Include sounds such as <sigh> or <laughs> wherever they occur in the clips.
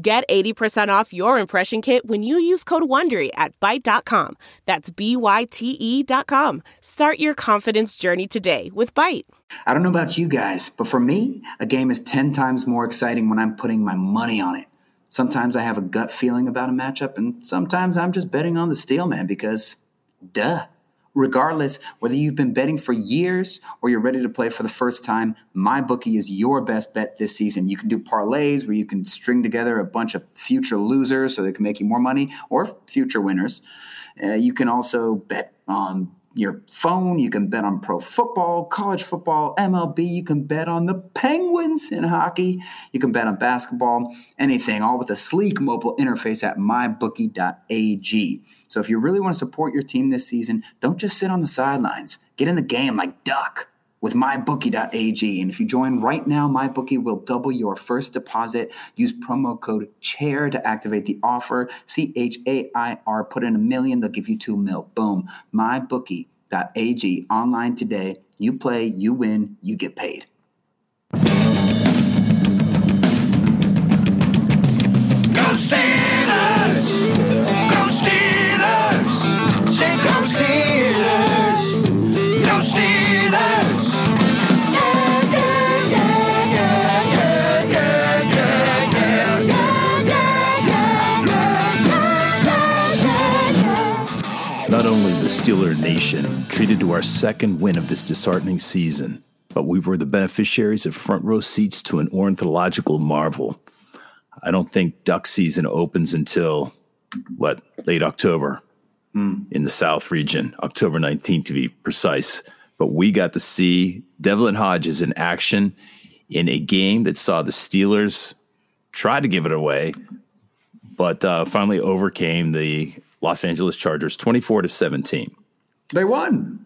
Get 80% off your impression kit when you use code WONDERY at Byte.com. That's B-Y-T-E dot com. Start your confidence journey today with Byte. I don't know about you guys, but for me, a game is 10 times more exciting when I'm putting my money on it. Sometimes I have a gut feeling about a matchup, and sometimes I'm just betting on the Steelman because, duh. Regardless, whether you've been betting for years or you're ready to play for the first time, MyBookie is your best bet this season. You can do parlays where you can string together a bunch of future losers so they can make you more money or future winners. Uh, you can also bet on your phone. You can bet on pro football, college football, MLB. You can bet on the Penguins in hockey. You can bet on basketball, anything, all with a sleek mobile interface at mybookie.ag. So if you really want to support your team this season, don't just sit on the sidelines. Get in the game like Duck with mybookie.ag. And if you join right now, mybookie will double your first deposit. Use promo code CHAIR to activate the offer. C H A I R. Put in a million, they'll give you two mil. Boom. Mybookie.ag. Online today. You play, you win, you get paid. Go Steelers! Steeler Nation treated to our second win of this disheartening season, but we were the beneficiaries of front row seats to an ornithological marvel. I don't think duck season opens until, what, late October in the South region, October 19th to be precise. But we got to see Devlin Hodges in action in a game that saw the Steelers try to give it away, but uh, finally overcame the Los Angeles Chargers 24 to 17. They won.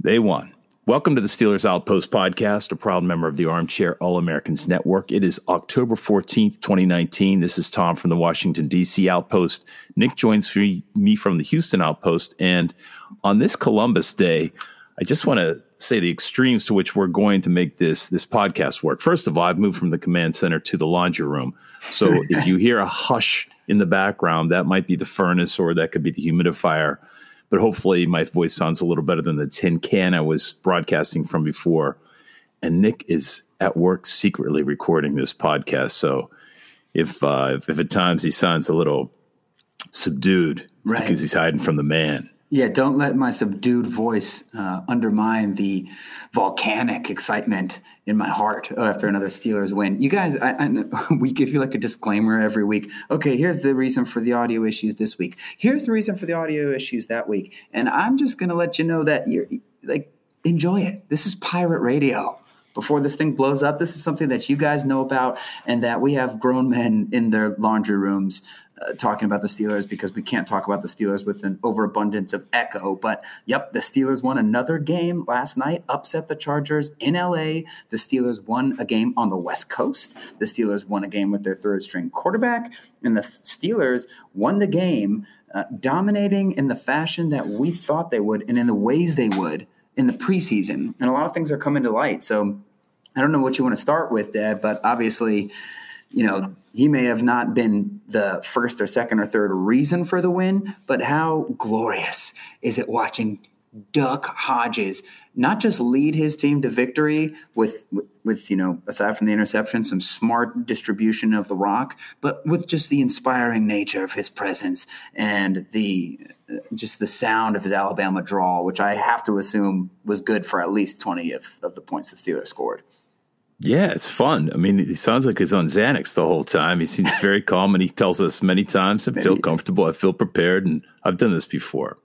They won. Welcome to the Steelers Outpost podcast, a proud member of the Armchair All Americans Network. It is October 14th, 2019. This is Tom from the Washington, D.C. Outpost. Nick joins me me from the Houston Outpost. And on this Columbus Day, I just want to say the extremes to which we're going to make this, this podcast work. First of all, I've moved from the command center to the laundry room. So <laughs> if you hear a hush in the background, that might be the furnace or that could be the humidifier but hopefully my voice sounds a little better than the tin can I was broadcasting from before. And Nick is at work secretly recording this podcast. So if uh, if, if at times he sounds a little subdued, it's Right. because he's hiding from the man. Yeah, don't let my subdued voice uh, undermine the volcanic excitement in my heart after another Steelers win. You guys, I, I <laughs> we give you like a disclaimer every week. Okay, here's the reason for the audio issues this week. Here's the reason for the audio issues that week. And I'm just going to let you know that you're like, enjoy it. This is pirate radio. Before this thing blows up, this is something that you guys know about, and that we have grown men in their laundry rooms uh, talking about the Steelers because we can't talk about the Steelers with an overabundance of echo. But yep, the Steelers won another game last night, upset the Chargers in LA. The Steelers won a game on the West Coast. The Steelers won a game with their third string quarterback, and the Steelers won the game, uh, dominating in the fashion that we thought they would and in the ways they would in the preseason. And a lot of things are coming to light. So I don't know what you want to start with, Dad, but obviously, you know, he may have not been the first or second or third reason for the win, but how glorious is it watching Duck Hodges not just lead his team to victory with, with, you know, aside from the interception, some smart distribution of the rock, but with just the inspiring nature of his presence and the just the sound of his Alabama draw which I have to assume was good for at least 20 of, of the points the Steelers scored. Yeah, it's fun. I mean, he sounds like he's on Xanax the whole time. He seems very <laughs> calm, and he tells us many times, "I feel comfortable. I feel prepared, and I've done this before."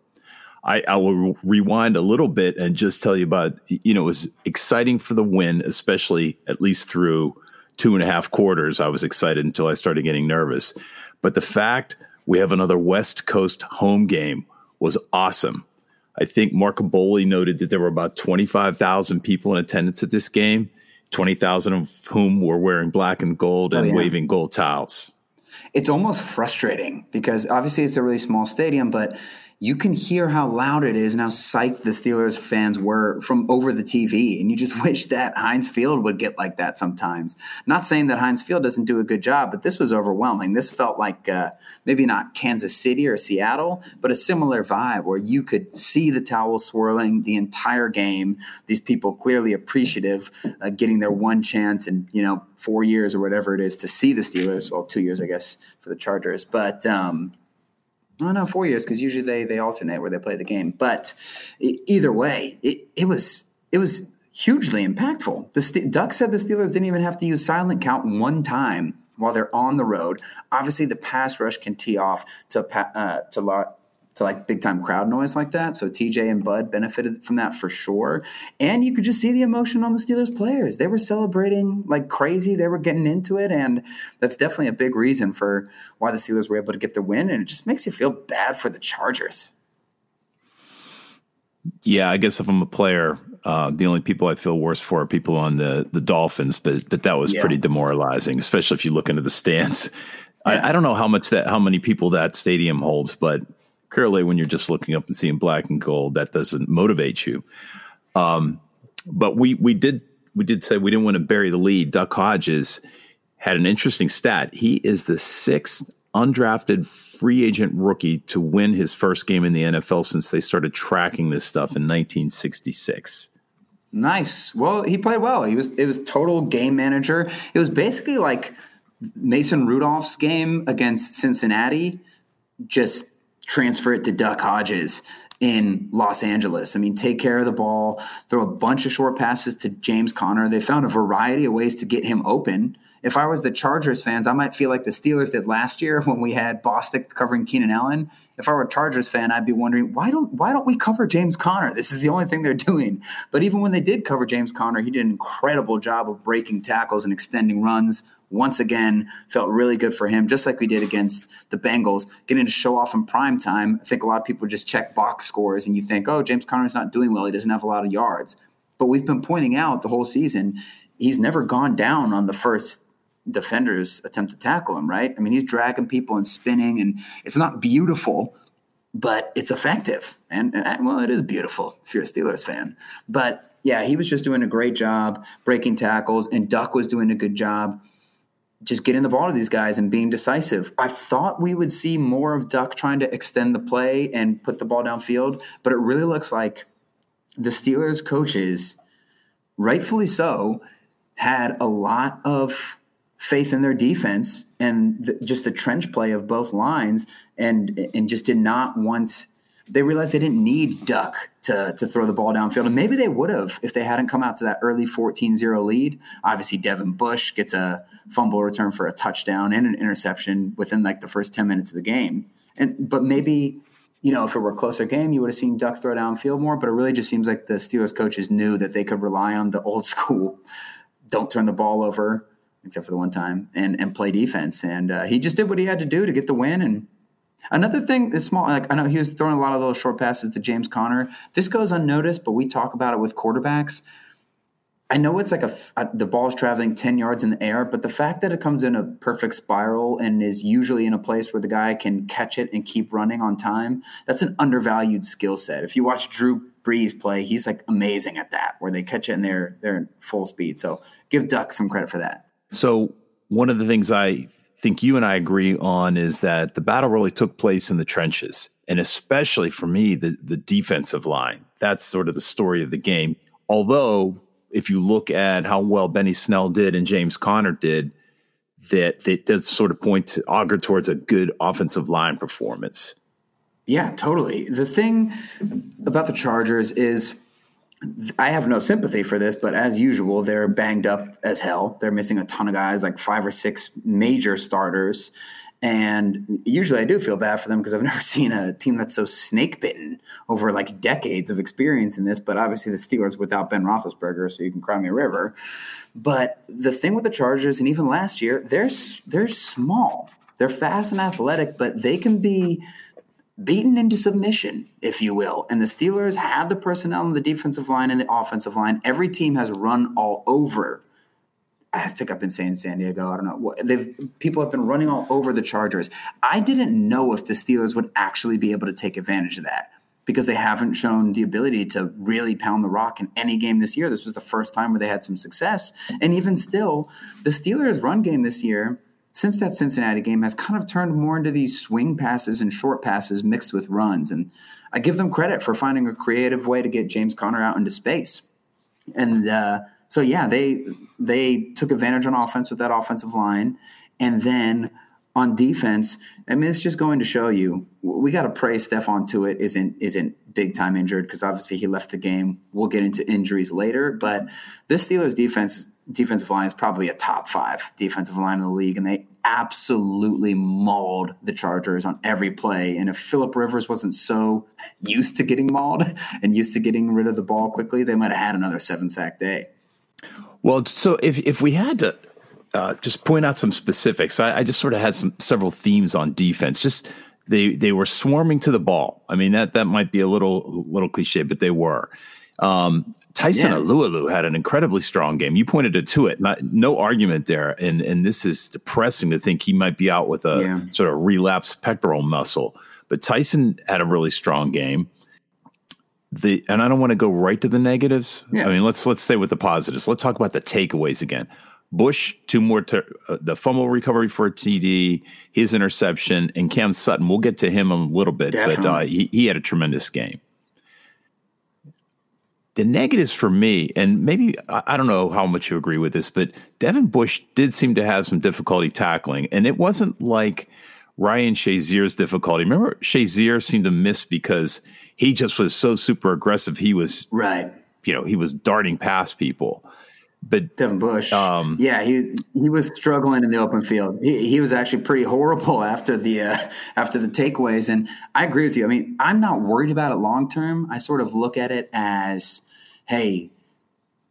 I, I will rewind a little bit and just tell you about. You know, it was exciting for the win, especially at least through two and a half quarters, I was excited until I started getting nervous. But the fact we have another West Coast home game was awesome. I think Mark Kaboly noted that there were about 25,000 people in attendance at this game, 20,000 of whom were wearing black and gold oh, and oh, yeah. waving gold towels. It's almost frustrating because obviously it's a really small stadium, but you can hear how loud it is and how psyched the Steelers fans were from over the TV. And you just <laughs> wish that Heinz Field would get like that sometimes. Not saying that Heinz Field doesn't do a good job, but this was overwhelming. This felt like uh, maybe not Kansas City or Seattle, but a similar vibe where you could see the towel swirling the entire game. These people clearly appreciative, uh, getting their one chance in, you know, four years or whatever it is to see the Steelers. Well, two years, I guess, for the Chargers. But, um, Oh no, four years because usually they they alternate where they play the game. But either way, it, it was it was hugely impactful. The Duck said the Steelers didn't even have to use silent count one time while they're on the road. Obviously, the pass rush can tee off to uh, to to like big time crowd noise like that. So TJ and Bud benefited from that for sure. And you could just see the emotion on the Steelers players. They were celebrating like crazy. They were getting into it. And that's definitely a big reason for why the Steelers were able to get the win. And it just makes you feel bad for the Chargers. Yeah, I guess if I'm a player, uh, the only people I feel worse for are people on the the Dolphins, but but that was yeah. pretty demoralizing, especially if you look into the stands. Yeah. I, I, don't know how much that how many people that stadium holds, but clearly when you're just looking up and seeing black and gold, that doesn't motivate you. Um, but we we did we did say we didn't want to bury the lead. Duck Hodges had an interesting stat. He is the sixth undrafted free agent rookie to win his first game in the NFL since they started tracking this stuff in 1966. Nice. Well, he played well. He was it was total game manager. It was basically like Mason Rudolph's game against Cincinnati, just transfer it to Duck Hodges in Los Angeles. I mean, take care of the ball, throw a bunch of short passes to James Conner. They found a variety of ways to get him open. If I was the Chargers fans, I might feel like the Steelers did last year <laughs> when we had Bostic covering Keenan Allen. If I were a Chargers fan, I'd be wondering why don't why don't we cover James Conner? This is the only thing they're doing. But even when they did cover James Conner, he did an incredible job of breaking tackles and extending runs, once again felt really good for him, just like we did against the Bengals, getting to show off in prime time. I think a lot of people just check box scores and you think, oh, James Conner's not doing well. He doesn't have a lot of yards. But we've been pointing out the whole season, he's never gone down on the first defender's attempt to tackle him, right? I mean, he's dragging people and spinning, and it's not beautiful, but it's effective. And, and well, it is beautiful if you're a Steelers fan. But yeah, he was just doing a great job breaking tackles, and Duck was doing a good job just getting the ball to these guys and being decisive. I thought we would see more of Duck trying to extend the play and put the ball downfield, but it really looks like the Steelers coaches, rightfully so, had a lot of faith in their defense and the, just the trench play of both lines and and just did not want they realized they didn't need Duck to, to throw the ball downfield. And maybe they would have if they hadn't come out to that early 14 0 lead. Obviously, Devin Bush gets a fumble return for a touchdown and an interception within like the first 10 minutes of the game. And But maybe, you know, if it were a closer game, you would have seen Duck throw downfield more. But it really just seems like the Steelers coaches knew that they could rely on the old <laughs> school don't turn the ball over, except for the one time, and, and play defense. And uh, he just did what he had to do to get the win. And Another thing is small. Like I know he was throwing a lot of those short passes to James Conner. This goes unnoticed, but we talk about it with quarterbacks. I know it's like a, a the ball's traveling ten yards in the air, but the fact that it comes in a perfect spiral and is usually in a place where the guy can catch it and keep running on time, that's an undervalued skill set. If you watch Drew Brees play, he's like amazing at that, where they catch it and they're they're in full speed. So give Duck some credit for that. So one of the things I think you and I agree on is that the battle really took place in the trenches, and especially for me, the the defensive line. That's sort of the story of the game. Although, if you look at how well Benny Snell did and James Conner did, that that does sort of point to augur towards a good offensive line performance. Yeah, totally. The thing about the Chargers is I have no sympathy for this, but as usual, they're banged up as hell. They're missing a ton of guys, like five or six major starters. And usually I do feel bad for them because I've <laughs> never seen a team that's so snake bitten over like decades of experience in this. But obviously the Steelers without Ben Roethlisberger, so you can cry me a river. But the thing with the Chargers, and even last year, they're they're small. They're fast and athletic, but they can be beaten into submission, if you will. And the Steelers have the personnel on the defensive line and the offensive line. Every team has run all over. I think I've been saying San Diego. I don't know. They've people have been running all over the Chargers. I didn't know if the Steelers would actually be able to take advantage of that because they haven't shown the ability to really pound the rock in any game this year. This was the first time where they had some success. And even still, the Steelers' run game this year since that Cincinnati game has kind of turned more into these swing passes and short passes mixed with runs. And I give them credit for finding a creative way to get James Conner out into space. And uh, so, yeah, they they took advantage on offense with that offensive line, and then on defense, I mean, it's just going to show you we got to pray Stephon Tuitt isn't isn't big time injured because obviously he left the game. We'll get into injuries later, but this Steelers defense defensive line is probably a top five defensive line in the league, and they absolutely mauled the Chargers on every play. And if Philip Rivers wasn't so <laughs> used to getting mauled <laughs> and used to getting rid of the ball quickly, they might have had another seven sack day. Well, so if if we had to uh, just point out some specifics, I, I just sort of had some several themes on defense. Just they they were swarming to the ball. I mean that that might be a little little cliche, but they were. Um, Tyson yeah. Alualu had an incredibly strong game. You pointed it to it. Not, no argument there. And and this is depressing to think he might be out with a yeah. sort of relapsed pectoral muscle. But Tyson had a really strong game. The and I don't want to go right to the negatives. Yeah. I mean, let's let's stay with the positives. Let's talk about the takeaways again. Bush, two more, ter- uh, the fumble recovery for a TD, his interception, and Cam Sutton. We'll get to him in a little bit, Definitely. but uh, he, he had a tremendous game. The negatives for me, and maybe I don't know how much you agree with this, but Devin Bush did seem to have some difficulty tackling, and it wasn't like Ryan Shazier's difficulty. Remember, Shazier seemed to miss because he just was so super aggressive. He was right. You know, he was darting past people. But Devin Bush, um, yeah, he he was struggling in the open field. He, he was actually pretty horrible <laughs> after the uh, after the takeaways. And I agree with you. I mean, I'm not worried about it long term. I sort of look at it as hey,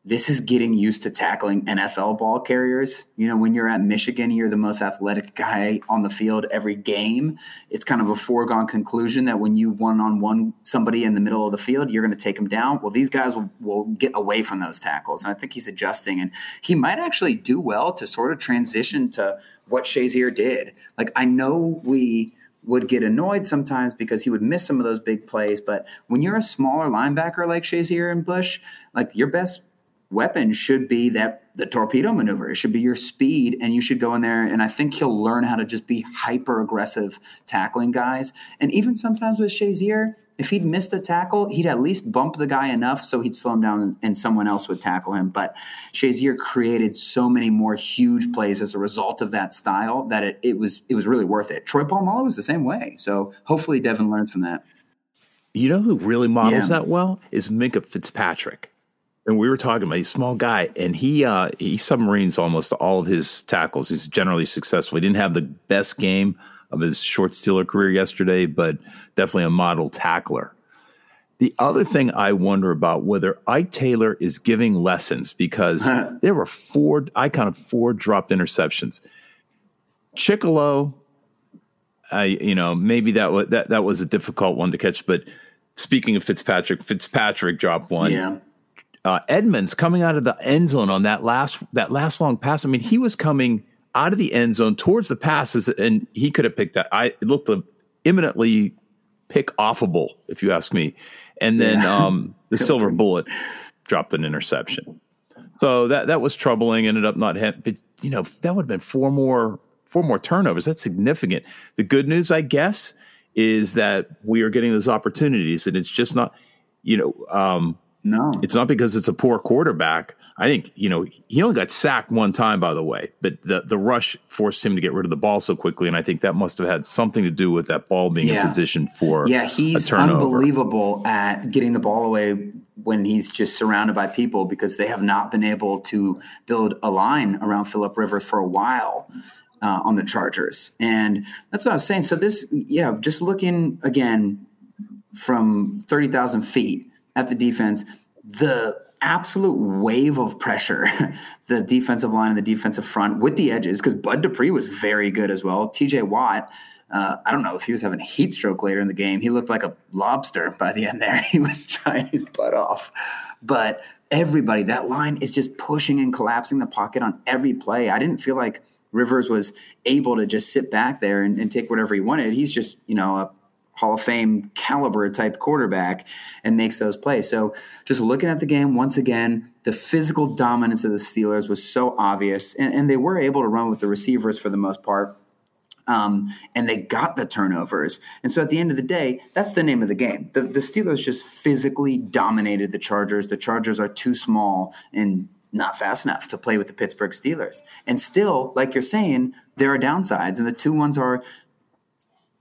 this is getting used to tackling NFL ball carriers. You know, when you're at Michigan, you're the most athletic guy on the field every game. It's kind of a foregone conclusion that when you one on one somebody in the middle of the field, you're going to take them down. Well, these guys will, will get away from those tackles. And I think he's adjusting. And he might actually do well to sort of transition to what Shazier did. Like, I know we would get annoyed sometimes because he would miss some of those big plays. But when you're a smaller linebacker like Shazier and Bush, like your best weapon should be that the torpedo maneuver. It should be your speed, and you should go in there. And I think he'll learn how to just be hyper aggressive tackling guys. And even sometimes with Shazier, if he'd missed the tackle, he'd at least bump the guy enough so he'd slow him down and someone else would tackle him. But Shazier created so many more huge plays as a result of that style that it, it was it was really worth it. Troy Polamalu was the same way. So hopefully Devin learns from that. You know who really models yeah. that well is Minkah Fitzpatrick. And we were talking about he's a small guy, and he uh, he submarines almost all of his tackles. He's generally successful. He didn't have the best game of his short Steeler career yesterday, but definitely a model tackler. The other thing I wonder about whether Ike Taylor is giving lessons because <laughs> there were four, I counted four dropped interceptions. Chickillo, I you know maybe that was that that was a difficult one to catch, but speaking of Fitzpatrick, Fitzpatrick dropped one. Yeah. Uh, Edmunds coming out of the end zone on that last that last long pass. I mean, he was coming out of the end zone towards the passes, and he could have picked that. I it looked imminently pick offable, if you ask me. And then yeah. um, <laughs> the silver bullet dropped an interception. So that that was troubling. Ended up not having, but you know that would have been four more four more turnovers. That's significant. The good news, I guess, is that we are getting those opportunities, and it's just not, you know, um, no, it's not because it's a poor quarterback. I think you know he only got sacked one time, by the way, but the the rush forced him to get rid of the ball so quickly, and I think that must have had something to do with that ball being yeah. in position for yeah. He's unbelievable at getting the ball away when he's just surrounded by people because they have not been able to build a line around Philip Rivers for a while. uh, on the Chargers, and that's what I was saying. So this, yeah, just looking again from thirty thousand feet at the defense, the absolute wave of pressure <laughs> the defensive line and the defensive front with the edges because Bud Dupree was very good as well. TJ Watt, uh, I don't know if he was having a heat stroke later in the game. He looked like a lobster by the end there. <laughs> He was trying his butt off. But everybody, that line is just pushing and collapsing the pocket on every play. I didn't feel like Rivers was able to just sit back there and, and take whatever he wanted. He's just, you know, a Hall of Fame caliber type quarterback and makes those plays. So just looking at the game once again, the physical dominance of the Steelers was so obvious, and, and they were able to run with the receivers for the most part. Um, and they got the turnovers. And so at the end of the day, that's the name of the game. The, the Steelers just physically dominated the Chargers. The Chargers are too small and not fast enough to play with the Pittsburgh Steelers. And still, like you're saying, there are downsides. And the two ones are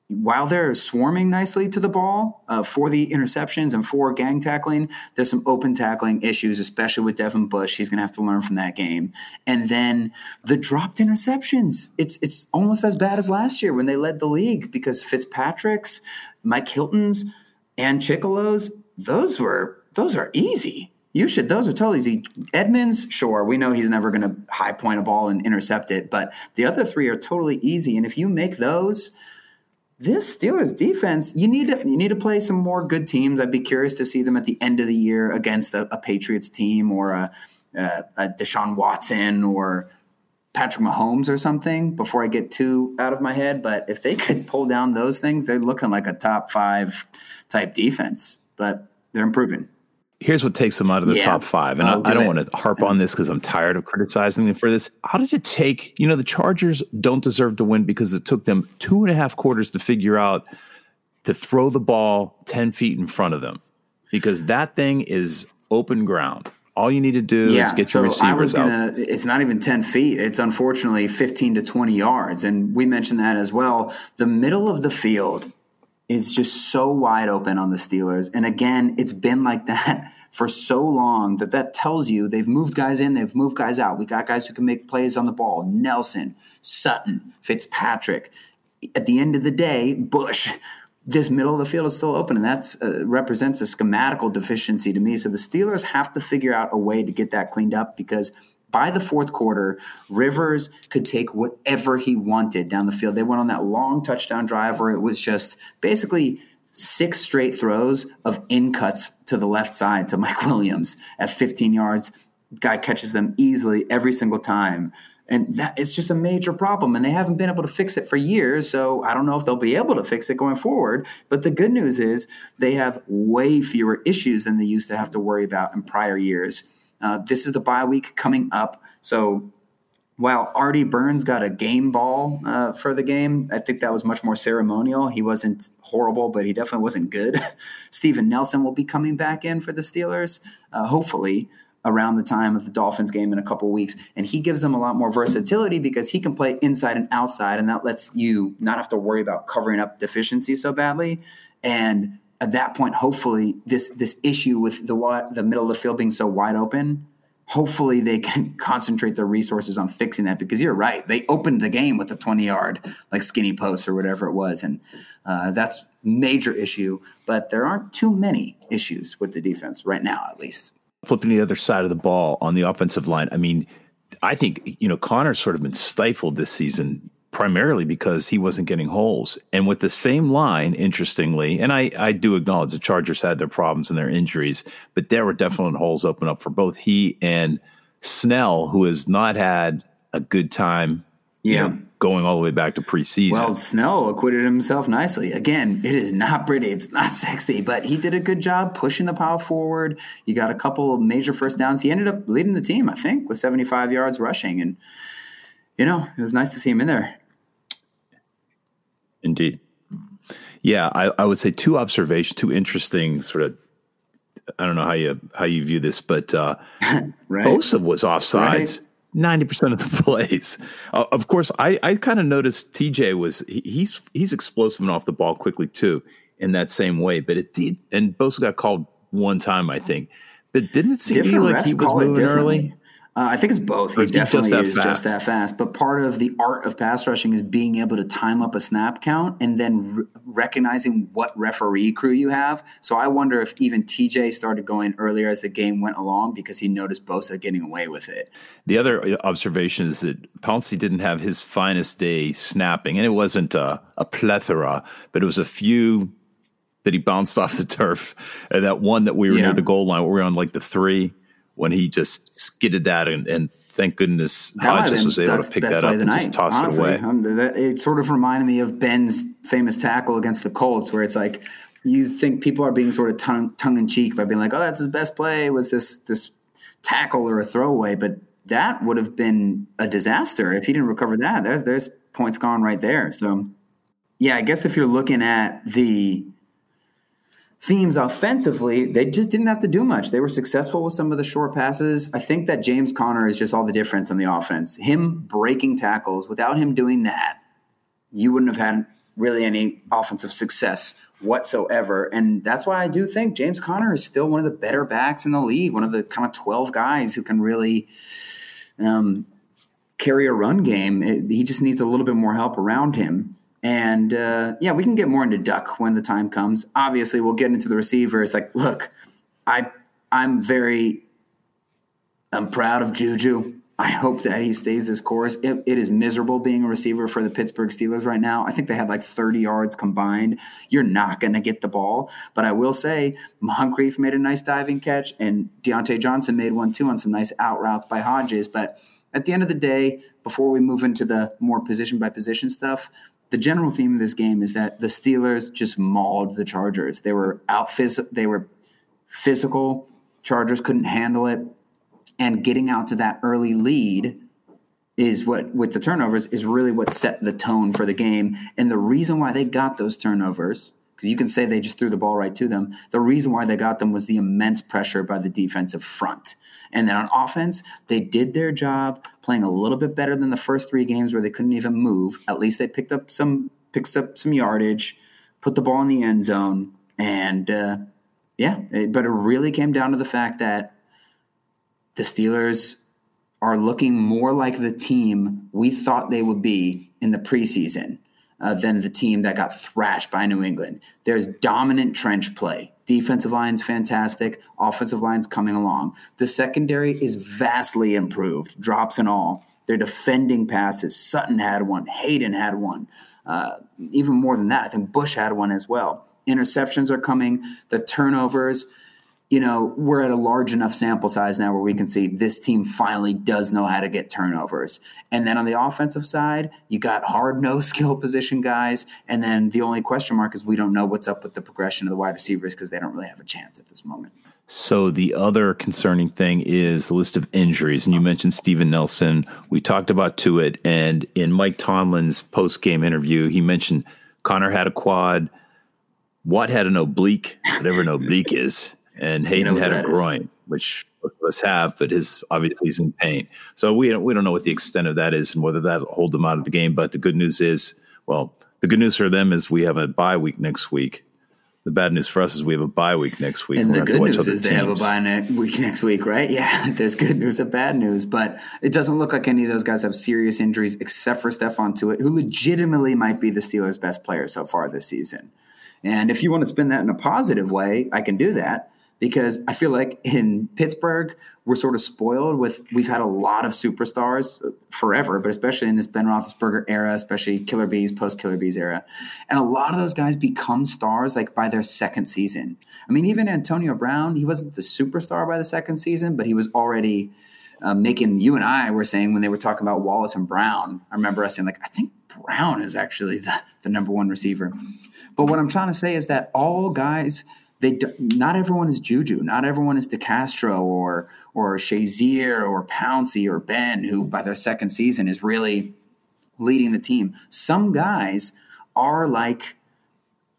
while they're swarming nicely to the ball uh, for the interceptions and for gang tackling, there's some open tackling issues, especially with Devin Bush. He's going to have to learn from that game. And then the dropped interceptions. It's it's almost as bad as last year when they led the league because Fitzpatrick's, Mike Hilton's, and Chickillo's. Those were those are easy. You should. Those are totally easy. Edmunds, sure, we know he's never going to high point a ball and intercept it, but the other three are totally easy. And if you make those this Steelers defense, you need to you need to play some more good teams. I'd be curious to see them at the end of the year against a, a Patriots team or a, a, a Deshaun Watson or Patrick Mahomes or something before I get too out of my head. But if they <laughs> could pull down those things, they're looking like a top five type defense. But they're improving here's what takes them out of the yeah. top five. And I, I, don't want to harp on this because I'm tired of criticizing them for this. How did it take, you know, the Chargers don't deserve to win because it took them two and a half quarters to figure out to throw the ball 10 feet in front of them because that thing is open ground. All you need to do yeah, is get your so receivers gonna, out. It's not even 10 feet. It's unfortunately 15 to 20 yards. And we mentioned that as well. The middle of the field is just so wide open on the Steelers. And again, it's been like that <laughs> for so long that that tells you they've moved guys in, they've moved guys out. We got guys who can make plays on the ball. Nelson, Sutton, Fitzpatrick. At the end of the day, Bush. This middle of the field is still open, and that uh, represents a schematical deficiency to me. So the Steelers have to figure out a way to get that cleaned up because – by the fourth quarter, Rivers could take whatever he wanted down the field. They went on that long touchdown drive where it was just basically six straight throws of in cuts to the left side to Mike <laughs> Williams at 15 yards. Guy catches them easily every single time. And that is just a major problem. And they haven't been able to fix it for years. So I don't know if they'll be able to fix it going forward. But the good news is they have way fewer issues than they used to have to worry about in prior years. Uh, this is the bye week coming up. So while Artie Burns got a game ball uh, for the game, I think that was much more ceremonial. He wasn't horrible, but he definitely wasn't good. <laughs> Steven Nelson will be coming back in for the Steelers, uh, hopefully around the time of the Dolphins game in a couple weeks. And he gives them a lot more versatility because he can play inside and outside, and that lets you not have to worry about covering up deficiencies so badly. And at that point, hopefully, this this issue with the the middle of the field being so wide open, hopefully they can <laughs> concentrate their resources on fixing that. Because you're right, they opened the game with a 20 yard like skinny post or whatever it was, and uh, that's major issue. But there aren't too many issues with the defense right now, at least. Flipping the other side of the ball on the offensive line, I mean, I think you know Conner's sort of been stifled this season primarily because he wasn't getting holes. And with the same line, interestingly, and I, I do acknowledge the Chargers had their problems and their injuries, but there were definite holes open up for both he and Snell, who has not had a good time. Yeah. know, going all the way back to preseason. Well, Snell acquitted himself nicely. Again, it is not pretty, it's not <laughs> sexy, but he did a good job pushing the pile forward. You got a couple of major first downs. He ended up leading the team, I think, with 75 yards rushing. And, you know, it was nice to see him in there. Indeed. Yeah, I, I would say two observations, two interesting sort of I don't know how you how you view this, but uh, <laughs> right. Bosa was offsides ninety right. percent of the <laughs> plays. Uh, of course, I, I kind of noticed TJ was he, he's he's explosive and off the ball quickly too in that same way. But it did, and Bosa got called one time, I think. But didn't it seem like he was moving early? Uh, I think it's both. He just definitely that is fast? just that fast. But part of the art of pass rushing is being able to time up a snap count and then re- recognizing what referee crew you have. So I wonder if even TJ started going earlier as the game went along because he noticed Bosa getting away with it. The other observation is that Pouncey didn't have his finest day snapping, and it wasn't a, a plethora, but it was a few that he bounced <laughs> off the turf. And that one that we were Yeah. near the goal line, we were on like the three, when he just skidded that, and, and thank goodness That might Hodges was able to pick that up and just toss honestly. it away. Um, that- it sort of reminded me of Ben's famous tackle against the Colts, where it's like you think people are being sort of tongue tongue in cheek by being like, "Oh, that's his best play was this this tackle or a throwaway," but that would have been a disaster if he didn't recover that. There's there's points gone right there. So, yeah, I guess if you're looking at the themes offensively, they just didn't have to do much. They were successful with some of the short passes. I think that James Conner is just all the difference on the offense. Him breaking tackles, without him doing that, you wouldn't have had really any offensive success whatsoever. And that's why I do think James Conner is still one of the better backs in the league, one of the kind of 12 guys who can really um, carry a run game. It- he just needs a little bit more help around him. And uh, yeah, we can get more into Duck when the time comes. Obviously, we'll get into the receiver. It's like, look, I I'm very I'm proud of Juju. I hope that he stays this course. It, it is miserable being a receiver for the Pittsburgh Steelers right now. I think they had like 30 yards combined. You're not going to get the ball. But I will say, Moncrief made a nice diving catch, and Diontae Johnson made one too on some nice out routes by Hodges. But at the end of the day, before we move into the more position by position stuff, the general theme of this game is that the Steelers just mauled the Chargers. They were out phys- they were physical. Chargers couldn't handle it and getting out to that early lead is what with the turnovers is really what set the tone for the game and the reason why they got those turnovers because you can say they just threw the ball right to them. The reason why they got them was the immense pressure by the defensive front. And then on offense they did their job playing a little bit better than the first three games where they couldn't even move. At least they picked up some picked up some yardage put the ball in the end zone and uh, yeah it, but it really came down to the fact that the Steelers are looking more like the team we thought they would be in the preseason uh, than the team that got thrashed by New England. There's dominant trench play. Defensive line's fantastic. Offensive line's coming along. The secondary is vastly improved, drops and all. They're defending passes. Sutton had one. Haden had one. Uh, even more than that, I think Bush had one as well. Interceptions are coming. The turnovers you know, we're at a large enough sample size now where we can see this team finally does know how to get turnovers. And then on the offensive side, you got hard <laughs> no skill position guys. And then the only question mark is we don't know what's up with the progression of the wide receivers because they don't really have a chance at this moment. So the other concerning thing is the list of injuries, and you mentioned Steven Nelson. We talked about Tuitt, and in Mike Tomlin's post game interview, he mentioned Conner had a quad, Watt had an oblique, whatever an oblique is, and Haden what had a that is. groin, which both of us have, but his obviously he's in pain. So we don't we don't know what the extent of that is and whether that'll hold them out of the game. But the good news is, well, the good news for them is we have a bye week next week. The bad news for us is we have a bye week next week. And We're the good have to watch news is they have a bye ne- week next week, right? <laughs> Yeah, there's good news and bad news, but it doesn't look like any of those guys have serious injuries except for Stephon Tuitt, who legitimately might be the Steelers' best player so far this season. And if you want to spin that in a positive way, I can do that because I feel like in Pittsburgh, we're sort of spoiled with we've had a lot of superstars forever, but especially in this Ben Roethlisberger era, especially Killer Bees, post Killer Bees era. And a lot of those guys become stars like by their second season. I mean, even Antonio Brown, he wasn't the superstar by the second season, but he was already uh, making you and I were saying when they were talking about Wallace and Brown. I remember us saying, like, I think Brown is actually the, the number one receiver. But what I'm trying to say is that all guys, they do, not everyone is Juju, not everyone is DeCastro or or Shazier or Pouncey or Ben, who by their second season is really leading the team. Some guys are like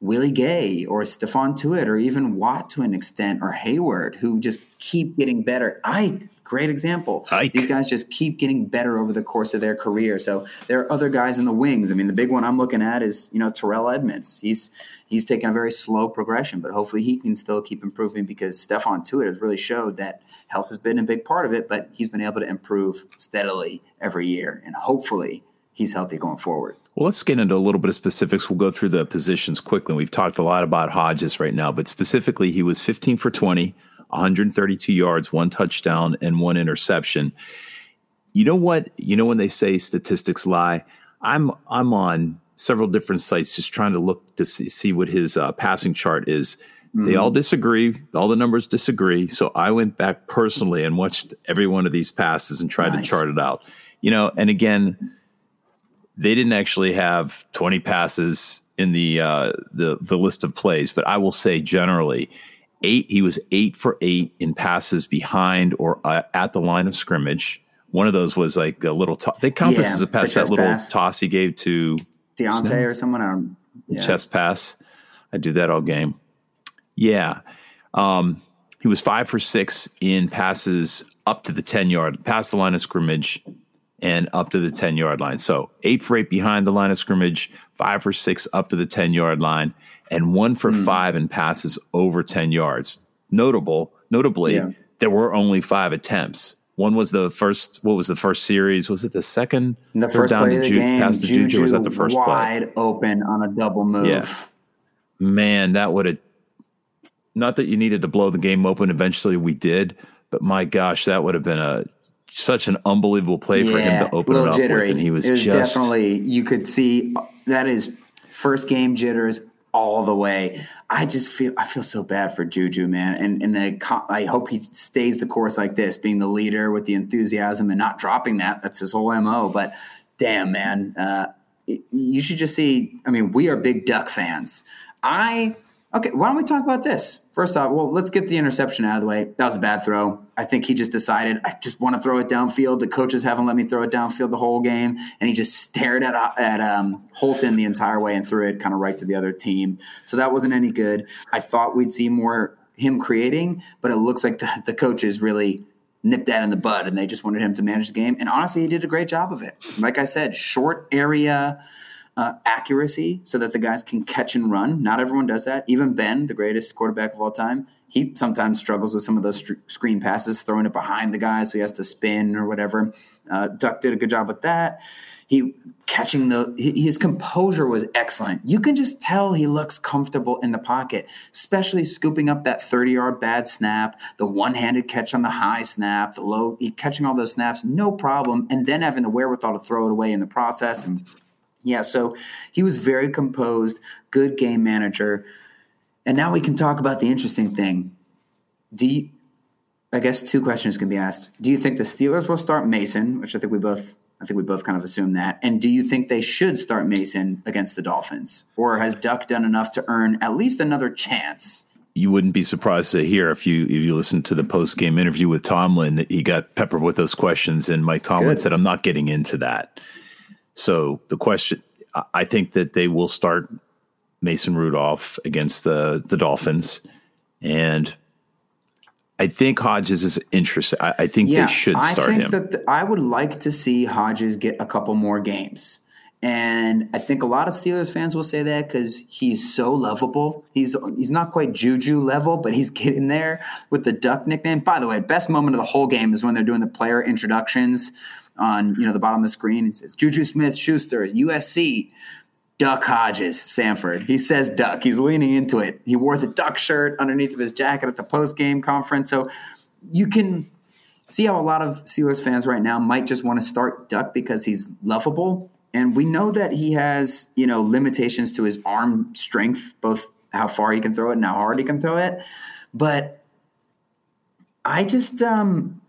Willie Gay or Stephon Tuitt or even Watt to an extent or Heyward who just keep getting better. Ike, great example. Ike. These guys just keep getting better over the course of their career. So there are other guys in the wings. I mean, the big one I'm looking at is, you know, Terrell Edmunds. He's he's taken a very slow progression, but hopefully he can still keep improving because Stephon Tuitt has really showed that health has been a big part of it, but he's been able to improve steadily every year. And hopefully he's healthy going forward. Well, let's get into a little bit of specifics. We'll go through the positions quickly. We've talked a lot about Hodges right now, but specifically, he was 15 for 20, 132 yards, one touchdown, and one interception. You know what? You know when they say statistics lie. I'm I'm on several different sites just trying to look to see, see what his uh, passing chart is. They all disagree. All the numbers disagree. So I went back personally and watched every one of these passes and tried Nice. to chart it out. You know, and again, they didn't actually have 20 passes in the uh, the the list of plays, but I will say generally, eight. He was eight for eight in passes behind or uh, at the line of scrimmage. One of those was like a little. To- they count this as a pass. That little pass. toss he gave to Diontae or someone. I don't, yeah. chest pass. I do that all game. Yeah. Um, he was five for six in passes up to the 10 yard, past the line of scrimmage and up to the 10 yard line. So eight for eight behind the line of scrimmage, five for six up to the 10 yard line, and one for Hmm. five in passes over 10 yards. Notable, notably, Yeah. there were only five attempts. One was the first. What was the first series? Was it the second? The first down play to of the Ju- game, pass to Juju, Juju? Was that the first play? wide open on a double move. Yeah. man, that would have not that you needed to blow the game open. Eventually, we did, but my gosh, that would have been a such an unbelievable play for him to open it up jittery. with, and he was, was just definitely you could see that is first game jitters all the way. I just feel I feel so bad for Juju, man, and and I, I hope he stays the course like this, being the leader with the enthusiasm and not dropping that. That's his whole mo. But damn, man, uh, you should just see. I mean, we are big Duck fans. I okay. Why don't we talk about this first off? Well, let's get the interception out of the way. That was a bad throw. I think he just decided I just want to throw it downfield. The coaches haven't let me throw it downfield the whole game, and he just stared at at um, Holton the entire way and threw it kind of right to the other team. So that wasn't any good. I thought we'd see more him creating, but it looks like the, the coaches really nipped that in the bud, and they just wanted him to manage the game. And honestly, he did a great job of it. Like I said, short area uh, accuracy so that the guys can catch and run. Not everyone does that. Even Ben, the greatest quarterback of all time, he sometimes struggles with some of those str- screen passes, throwing it behind the guy, so he has to spin or whatever. Uh, Duck did a good job with that. He catching the his composure was excellent. You can just tell he looks comfortable in the pocket, especially scooping up that thirty yard bad snap, the one handed catch on the high snap, the low he catching all those snaps, no problem, and then having the wherewithal to throw it away in the process and yeah, so he was very composed, good game manager. And now we can talk about the interesting thing. Do you, I guess two questions can be asked. Do you think the Steelers will start Mason, which I think we both I think we both kind of assume that. And do you think they should start Mason against the Dolphins? Or has Duck done enough to earn at least another chance? you wouldn't be surprised to hear if you if you listen to the post game interview with Tomlin, he got peppered with those questions, and Mike Tomlin Good. said, "I'm not getting into that." So the question, I- think that they will start Mason Rudolph against the the Dolphins, and I think Hodges is interesting. I, I think they should start I think him. that the, I would like to see Hodges get a couple more games. And I think a lot of Steelers fans will say that because he's so lovable. He's he's not quite Juju level, but he's <laughs> getting there with the Duck nickname. By the way, best moment of the whole game is when they're doing the player introductions on you know the bottom of the screen. It says Juju Smith Schuster, USC, Duck Hodges, Samford. He says Duck. He's leaning into it. He wore the Duck shirt underneath of his jacket at the post game conference. So you can see how a lot of Steelers fans right now might just want to start Duck because he's lovable. And we know that he has, you know, limitations to his arm strength, both how far he can throw it and how hard he can throw it. But I just um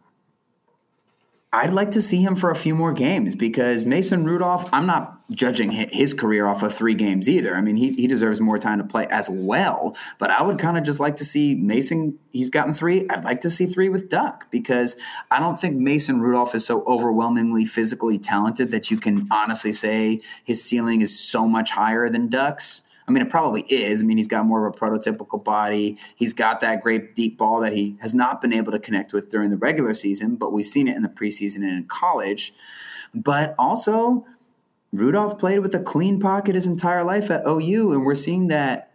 I'd like to see him for a few more games because Mason Rudolph, I'm not judging his career off of three games either. I mean, he, he deserves more time to play as well. But I would kind of just like to see Mason, he's gotten three. I'd like to see three with Duck because I don't think Mason Rudolph is so overwhelmingly physically talented that you can honestly say his ceiling is so much higher than Duck's. I mean, it probably is. I mean, he's got more of a prototypical body. He's got that great deep ball that he has not been able to connect with during the regular season, but we've seen it in the preseason and in college. But also, Rudolph played with a clean pocket his entire life at OU, and we're seeing that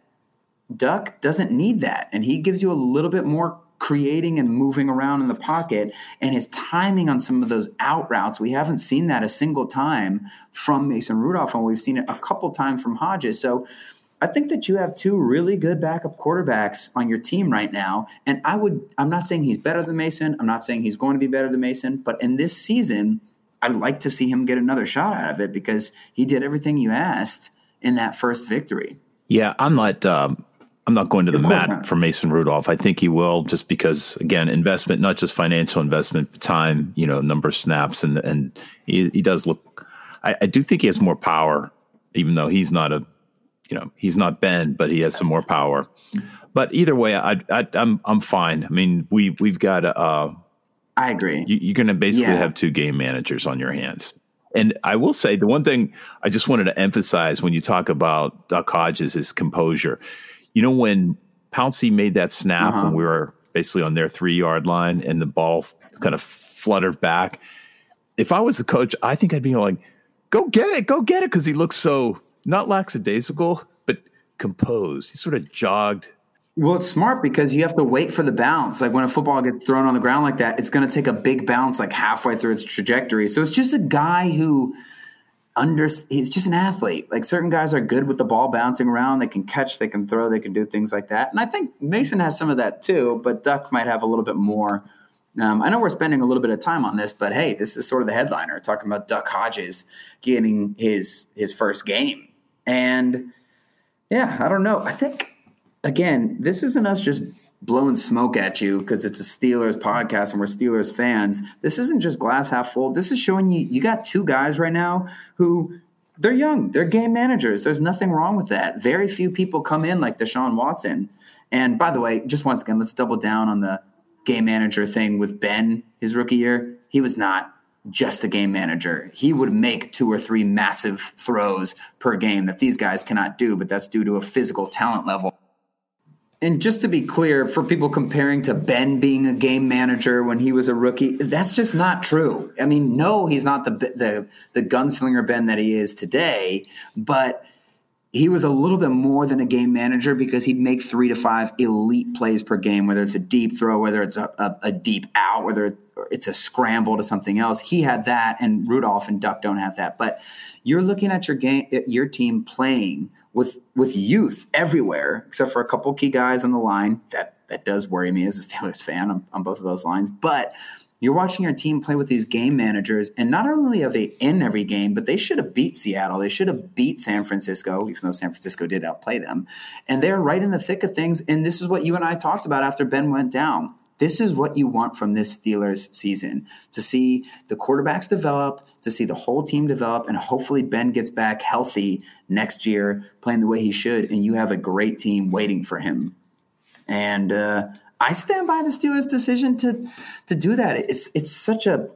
Duck doesn't need that. And he gives you a little bit more creating and moving around in the pocket and his timing on some of those out routes. We haven't seen that a single time from Mason Rudolph, and we've seen it a couple times from Hodges. So I think that you have two really good backup quarterbacks on your team right now. And I would, I'm not saying he's better than Mason. I'm not saying he's going to be better than Mason, but in this season, I'd like to see him get another shot out of it because he did everything you asked in that first victory. Yeah, I'm not. Um, I'm not going to the mat not. for Mason Rudolph. I think he will, just because again, investment, not just financial investment, but time. You know, number of snaps, and and he, he does look. I, I do think he has more power, even though he's not a, you know, he's not Ben, but he has some more power. But either way, I, I I'm I'm fine. I mean, we we've got uh, I agree. you, you're going to basically Yeah. have two game managers on your hands. And I will say the one thing I just wanted to emphasize when you talk about Duck Hodges is composure. You know, when Pouncey made that snap Uh-huh. when we were basically on their three yard line and the ball kind of fluttered back, if I was the coach, I think I'd be like, go get it, go get it. Cause he looks so not lackadaisical, but composed. He sort of jogged Well, it's smart because you have to wait for the bounce. Like when a football gets thrown on the ground like that, it's going to take a big bounce like halfway through its trajectory. So it's just a guy who under he's just an athlete. Like certain guys are good with the ball bouncing around. They can catch, they can throw, they can do things like that. And I think Mason has some of that too, but Duck might have a little bit more. Um, I know we're spending a little bit of time on this, but hey, this is sort of the headliner talking about Duck Hodges getting his his first game. And yeah, I don't know. I think again, this isn't us just blowing smoke at you because it's a Steelers podcast and we're Steelers fans. This isn't just glass half full. This is showing you you got two guys right now who they're young, they're game managers. There's nothing wrong with that. Very few people come in like Deshaun Watson. And by the way, just once again, let's double down on the game manager thing with Ben his rookie year. He was not just a game manager. He would make two or three massive throws per game that these guys cannot do, but that's due to a physical talent level. And just to be clear, for people comparing to Ben being a game manager when he was a rookie, that's just not true. I mean, no, he's not the the the gunslinger Ben that he is today, but he was a little bit more than a game manager because he'd make three to five elite plays per game, whether it's a deep throw, whether it's a, a, a deep out, whether it's a scramble to something else. He had that, and Rudolph and Duck don't have that. But you're looking at your game, your team playing with with youth everywhere, except for a couple key guys on the line. That that does worry me as a Steelers fan on, on both of those lines, but you're watching your team play with these game managers, and not only are they in every game, but they should have beat Seattle. They should have beat San Francisco, even though San Francisco did outplay them. And they're right in the thick of things. And this is what you and I talked about after Ben went down. This is what you want from this Steelers season to see the quarterbacks develop, to see the whole team develop, and hopefully Ben gets back healthy next year, playing the way he should, and you have a great team waiting for him. And uh, I stand by the Steelers' decision to to do that. It's it's such a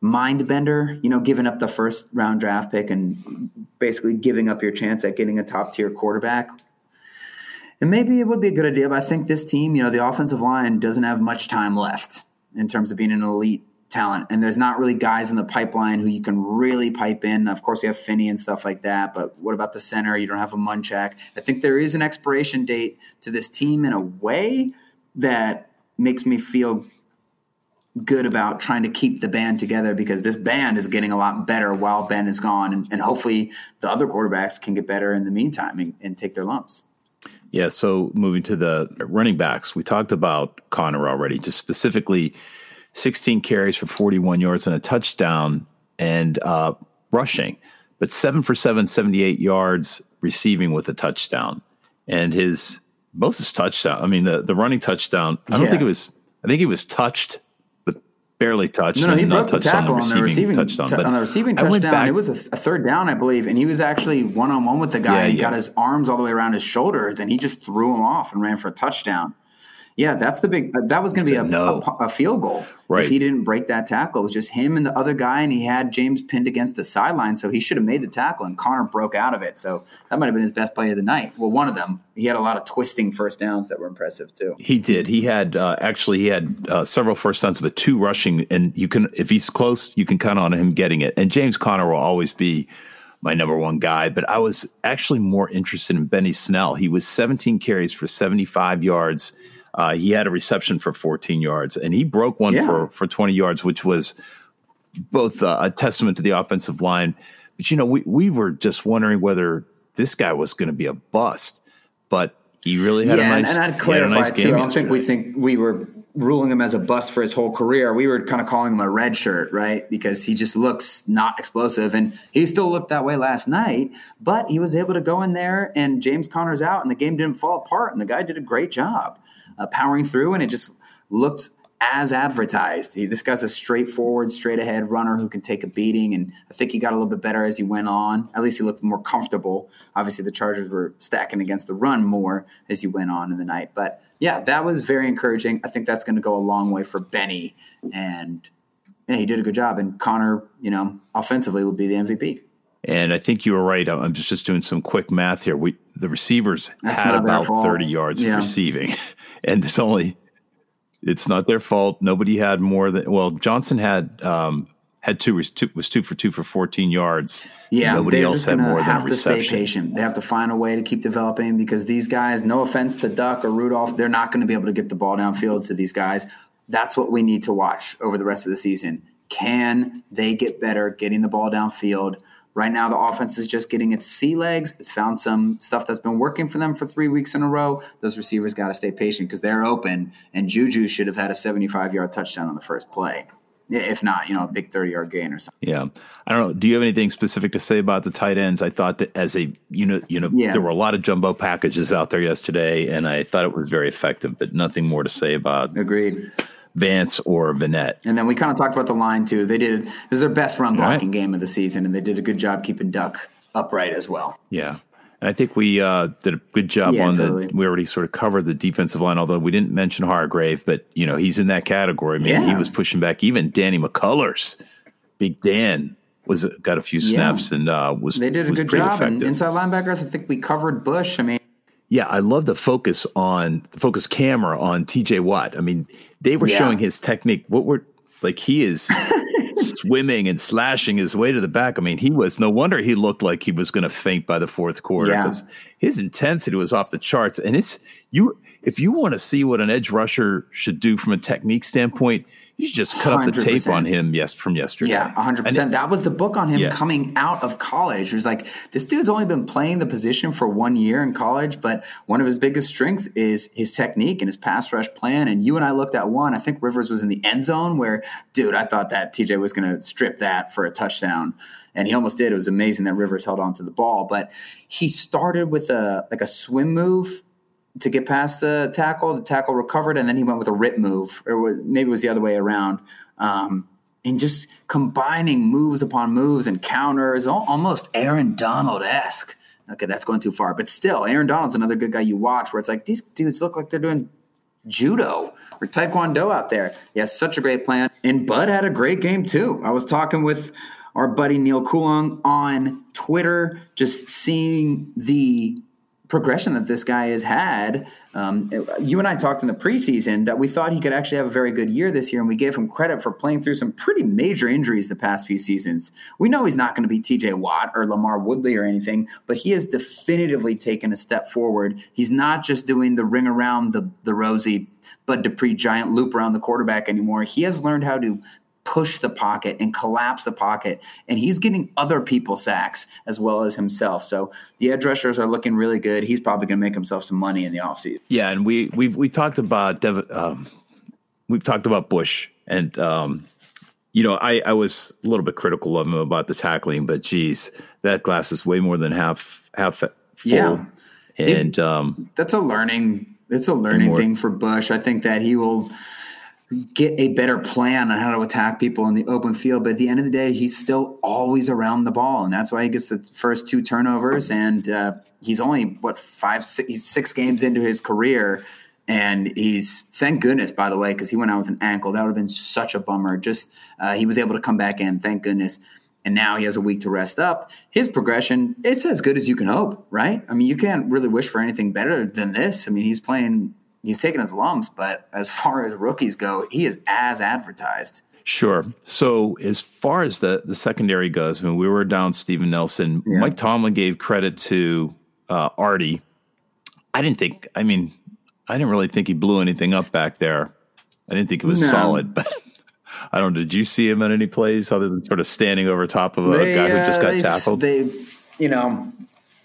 mind bender, you know, giving up the first round draft pick and basically giving up your chance at getting a top tier quarterback. And maybe it would be a good idea, but I think this team, you know, the offensive line doesn't have much time left in terms of being an elite talent. And there's not really guys in the pipeline who you can really pipe in. Of course, you have Finney and stuff like that, but what about the center? You don't have a Munchak. I think there is an expiration date to this team in a way that makes me feel good about trying to keep the band together because this band is getting a lot better while Ben is gone. And, and hopefully the other quarterbacks can get better in the meantime and, and take their lumps. Yeah. So moving to the running backs, we talked about Conner already, just specifically 16 carries for 41 yards and a touchdown and uh, rushing, but seven for seven, 78 yards receiving with a touchdown. And his both his touchdown, I mean, the, the running touchdown, I don't Yeah. think it was, I think he was touched, but barely touched. No, no, he broke not the touched on tackle the on the receiving, touchdown. t- on the receiving touchdown. back- It was a, a third down, I believe, and he was actually one on one with the guy. Yeah, he yeah. got his arms all the way around his shoulders, and he just threw him off and ran for a touchdown. Yeah, that's the big. That was going to be a, no. a, a field goal Right. if he didn't break that tackle. It was just him and the other guy, and he had James pinned against the sideline, so he should have made the tackle. And Conner broke out of it, so that might have been his best play of the night. Well, one of them. He had a lot of twisting first downs that were impressive too. He did. He had uh, actually he had uh, several first downs, but two rushing. And you can, if he's close, you can count on him getting it. And James Conner will always be my number one guy. But I was actually more interested in Benny Snell. He was 17 carries for 75 yards. Uh, he had a reception for 14 yards, and he broke one Yeah. for for 20 yards, which was both uh, a testament to the offensive line. But you know, we we were just wondering whether this guy was going to be a bust. But he really had yeah, a nice, and, I'd clarify nice too. game I don't think we think we were ruling him as a bust for his whole career. We were kind of calling him a red shirt, right? Because he just looks not explosive, and he still looked that way last night. But he was able to go in there, and James Conner's out, and the game didn't fall apart, and the guy did a great job uh, powering through, and it just looked as advertised. He, this guy's a straightforward, straight ahead runner who can take a beating, and I think he got a little bit better as he went on. At least he looked more comfortable. Obviously, the Chargers were stacking against the run more as he went on in the night, but yeah, that was very encouraging. I think that's going to go a long way for Benny, and yeah, he did a good job. And Conner, you know, offensively would be the MVP. And I think you were right. I'm just, just doing some quick math here. We the receivers That's had about 30 yards Yeah. of receiving, <laughs> and it's only it's not their fault. Nobody had more than well. Johnson had um, had two was two was two for two for 14 yards. Yeah, nobody else had more than have to stay reception. patient. They have to find a way to keep developing because these guys, no offense to Duck or Rudolph, they're not going to be able to get the ball downfield to these guys. That's what we need to watch over the rest of the season. Can they get better getting the ball downfield? Right now, the offense is just getting its sea legs. It's found some stuff that's been working for them for three weeks in a row. Those receivers got to stay patient because they're open, and Juju should have had a 75 yard touchdown on the first play. If not, you know, a big 30 yard gain or something. Yeah, I don't know. Do you have anything specific to say about the tight ends? I thought that as a you know you know Yeah. there were a lot of jumbo packages out there yesterday, and I thought it was very effective. But nothing more to say about Agreed. Vance or Vannett. And then we kind of talked about the line too. They did it was their best run Right. blocking game of the season, and they did a good job keeping Duck upright as well. Yeah. And I think we uh, did a good job Yeah, on totally. the. We already sort of covered the defensive line, although we didn't mention Hargrave, but you know he's in that category. I mean, he was pushing back. Even Danny McCullers, Big Dan, was got a few snaps and uh, was They did a good job. And inside linebackers, I think we covered Bush. I mean, Yeah, I love the focus on the focus camera on TJ Watt. I mean, they were Yeah. showing his technique. What were like he is <laughs> swimming and slashing his way to the back. I mean, he was no wonder he looked like he was going to faint by the fourth quarter Yeah. because his intensity was off the charts. And it's you if you want to see what an edge rusher should do from a technique standpoint, you should just cut up the tape on him yes from yesterday. yeah, 100%. that was the book on him Yeah. coming out of college. It was like, this dude's only been playing the position for one year in college, but one of his biggest strengths is his technique and his pass rush plan. And you and I looked at one. I think Rivers was in the end zone where, dude, I thought that TJ was going to strip that for a touchdown. And he almost did. It was amazing that Rivers held on to the ball. But he started with a like a swim move to get past the tackle. The tackle recovered, and then he went with a rip move, or was, maybe it was the other way around. Um, and just combining moves upon moves and counters, almost Aaron Donald esque. Okay, that's going too far, but still, Aaron Donald's another good guy you watch where it's like these dudes look like they're doing judo or taekwondo out there. Yeah, such a great plan. And Bud had a great game too. I was talking with our buddy Neal Coolong on Twitter, just seeing the progression that this guy has had. Um, you and I talked in the preseason that we thought he could actually have a very good year this year, and we gave him credit for playing through some pretty major injuries the past few seasons. We know he's not going to be TJ Watt or LaMarr Woodley or anything, but he has definitively taken a step forward. He's not just doing the ring around the, the rosy Bud Dupree giant loop around the quarterback anymore. He has learned how to push the pocket and collapse the pocket. And he's getting other people sacks as well as himself. So the edge rushers are looking really good. He's probably going to make himself some money in the offseason. Yeah, and we we've we talked about Dev, um, we've talked about Bush, and um, you know I I was a little bit critical of him about the tackling, but geez, that glass is way more than half half full. Yeah. and um, That's a learning. It's a learning thing for Bush. I think that he will get a better plan on how to attack people in the open field. But at the end of the day, he's still always around the ball, and that's why he gets the first two turnovers. And uh, he's only what five, six, games into his career, And he's thank goodness, by the way, because he went out with an ankle. That would have been such a bummer. Just uh, he was able to come back in, thank goodness. And now he has a week to rest up. His progression, it's as good as you can hope, right? I mean, you can't really wish for anything better than this. I mean, he's playing, he's taking his lumps, but as <laughs> far as rookies go, he is as advertised. Sure. So as far as the the secondary goes, I mean, we were down Steven Nelson. Yeah. Mike Tomlin gave credit to uh, Artie. I didn't think. I mean, I didn't really think he blew anything up back there. I didn't think it was No. solid, <laughs> but I don't. know. Did you see him on any plays other than sort of standing over top of a They, guy who just uh, got they- tackled? They, you know,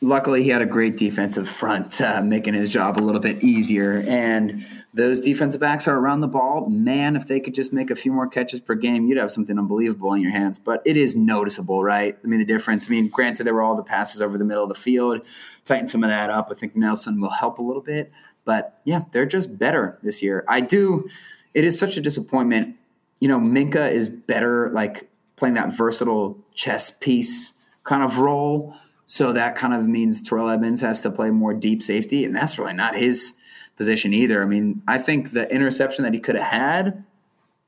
luckily he had a great defensive front, uh, making his job a little bit easier. And those defensive backs are around the ball. Man, if they could just make a few more catches per game, you'd have something unbelievable in your hands. But it is noticeable, right? I mean, the difference. I mean, granted, there were all the passes over the middle of the field. Tighten some of that up. I think Nelson will help a little bit. But yeah, they're just better this year. I do. It is such a disappointment. You know, Minkah is better, like playing that versatile chess piece kind of role. So that kind of means Terrell Edmunds has to play more deep safety, and that's really not his position either. I mean, I think the interception that he could have had,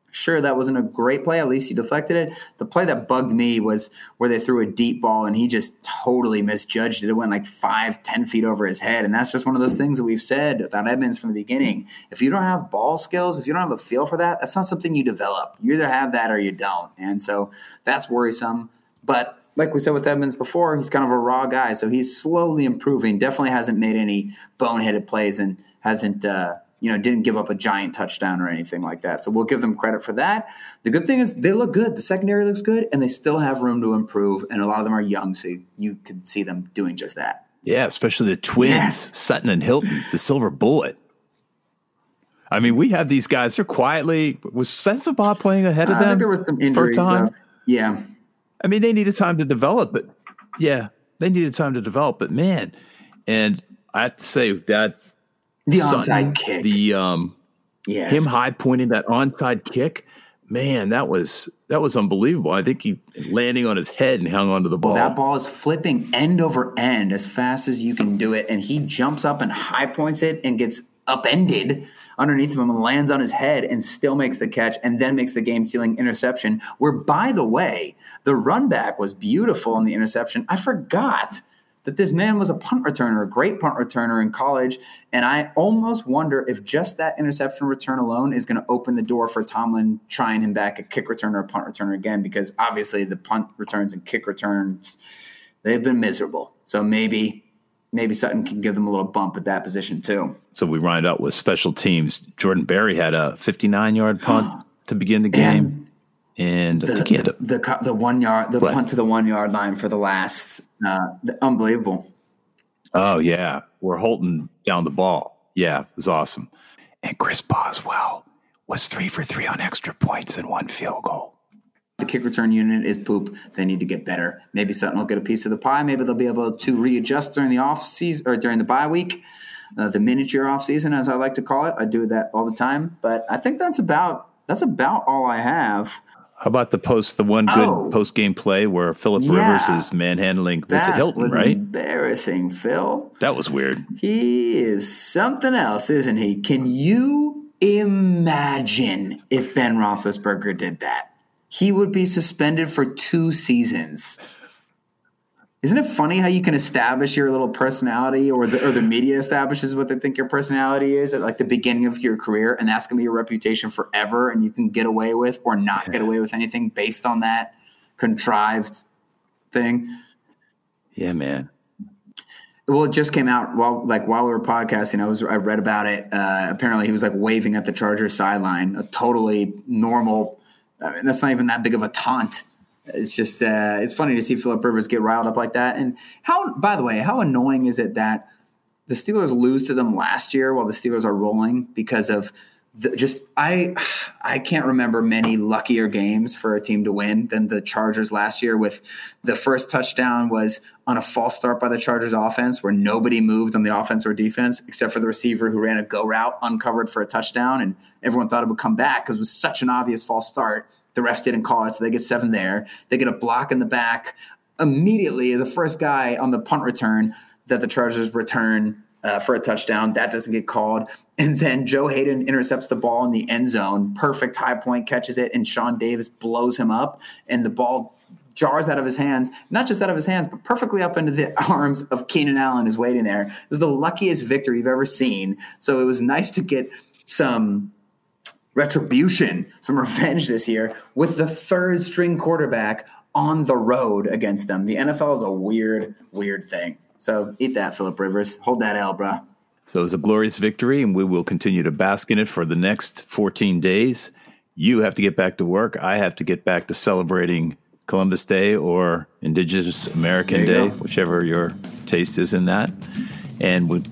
sure, that wasn't a great play. At least he deflected it. The play that bugged me was where they threw a deep ball and he just totally misjudged it. It went like five, ten feet over his head. And that's just one of those things that we've said about Edmunds from the beginning. If you don't have ball skills, if you don't have a feel for that, that's not something you develop. You either have that or you don't. And so that's worrisome. But like we said with Edmunds before, he's kind of a raw guy. So he's slowly improving. Definitely hasn't made any boneheaded plays and hasn't, uh, you know, didn't give up a giant touchdown or anything like that. So we'll give them credit for that. The good thing is they look good. The secondary looks good, and they still have room to improve. And a lot of them are young, so you could see them doing just that. yeah, especially the twins, Yes. Sutton and Hilton, the silver bullet. I mean, we have these guys. They're quietly. Was Sensabaugh playing ahead of I them? think there was some for injuries. time? Though. Yeah, I mean, they needed time to develop, but yeah, they needed time to develop. But man, and I have to say that the Sutton, onside kick. the um, yes. him high pointing that onside kick, man, that was that was unbelievable. I think he landing on his head and hung onto the ball. That ball is flipping end over end as fast as you can do it, and he jumps up and high points it and gets upended underneath of him and lands on his head and still makes the catch and then makes the game sealing interception. Where, by the way, the run back was beautiful in the interception. I forgot that this man was a punt returner, a great punt returner in college. And I almost wonder if just that interception return alone is going to open the door for Tomlin trying him back at kick returner or punt returner again, because obviously the punt returns and kick returns, they've been miserable. So maybe maybe Sutton can give them a little bump at that position too. so we wind up with special teams. Jordan Berry had a 59 yard punt <gasps> to begin the game, and, I The, think he had a, the, co- the one yard, the What? punt to the one yard line for the last, uh, the, unbelievable. oh yeah, where Holton down the ball. Yeah, it was awesome. And Chris Boswell was three for three on extra points and one field goal. The kick return unit is poop. They need to get better. Maybe Sutton will get a piece of the pie. Maybe they'll be able to readjust during the off season or during the bye week, uh, the miniature off season, as I like to call it. I do that all the time. But I think that's about that's about all I have. How about the post, the one good Oh. post game play where Philip Yeah. Rivers is manhandling Vincent Hilton, was right? Embarrassing, Phil. That was weird. He is something else, isn't he? Can you imagine if Ben Roethlisberger did that? He would be suspended for two seasons. Isn't it funny how you can establish your little personality, or the or the media establishes what they think your personality is at like the beginning of your career, and that's going to be your reputation forever, and you can get away with or not get away with anything based on that contrived thing. Yeah, man. Well, it just came out while like while we were podcasting. I was I read about it. Uh, apparently, he was like waving at the Chargers sideline, a totally normal. I mean, that's not even that big of a taunt. It's just uh, it's funny to see Philip Rivers get riled up like that. And how, by the way, how annoying is it that the Steelers lose to them last year while the Steelers are rolling because of the, just I I can't remember many luckier games for a team to win than the Chargers last year. With the first touchdown was on a false start by the Chargers offense where nobody moved on the offense or defense except for the receiver who ran a go route uncovered for a touchdown, and everyone thought it would come back because it was such an obvious false start. The refs didn't call it, so they get seven there. They get a block in the back immediately. The first guy on the punt return that the Chargers return uh, for a touchdown. That doesn't get called. And then Joe Haden intercepts the ball in the end zone. Perfect high point, catches it, and Sean Davis blows him up, and the ball jars out of his hands, not just out of his hands, but perfectly up into the <laughs> arms of Keenan Allen, who's waiting there. It was the luckiest victory you've ever seen. So it was nice to get some retribution, some revenge this year with the third string quarterback on the road against them. The NFL is a weird, weird thing. So eat that, Philip Rivers. Hold that L, bruh. So it was a glorious victory, and we will continue to bask in it for the next 14 days. You have to get back to work. I have to get back to celebrating Columbus Day or Indigenous American Day, go. whichever your taste is in that. And we,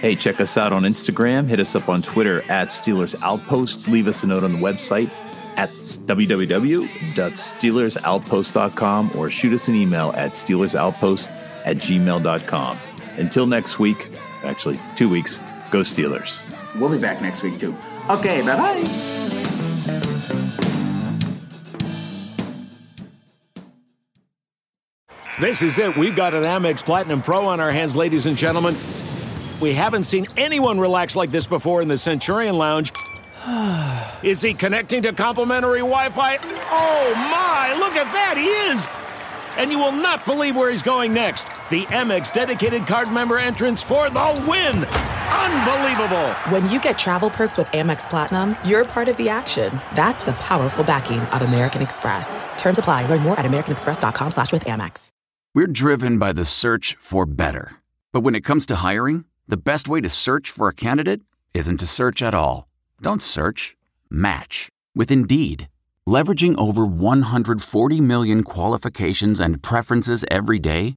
hey, check us out on Instagram. Hit us up on Twitter at Steelers Outpost. Leave us a note on the website at www.steelersoutpost.com or shoot us an email at steelersoutpost at gmail.com. Until next week, actually, two weeks, go Steelers. We'll be back next week, too. Okay, bye bye. This is it. We've got an Amex Platinum Pro on our hands, ladies and gentlemen. We haven't seen anyone relax like this before in the Centurion Lounge. <sighs> Is he connecting to complimentary Wi Fi? Oh my, look at that, he is! And you will not believe where he's going next. The Amex dedicated card member entrance for the win! Unbelievable! When you get travel perks with Amex Platinum, you're part of the action. That's the powerful backing of American Express. Terms apply. Learn more at americanexpress.com slash with Amex. We're driven by the search for better. But when it comes to hiring, the best way to search for a candidate isn't to search at all. Don't search, match with Indeed. Leveraging over 140 million qualifications and preferences every day,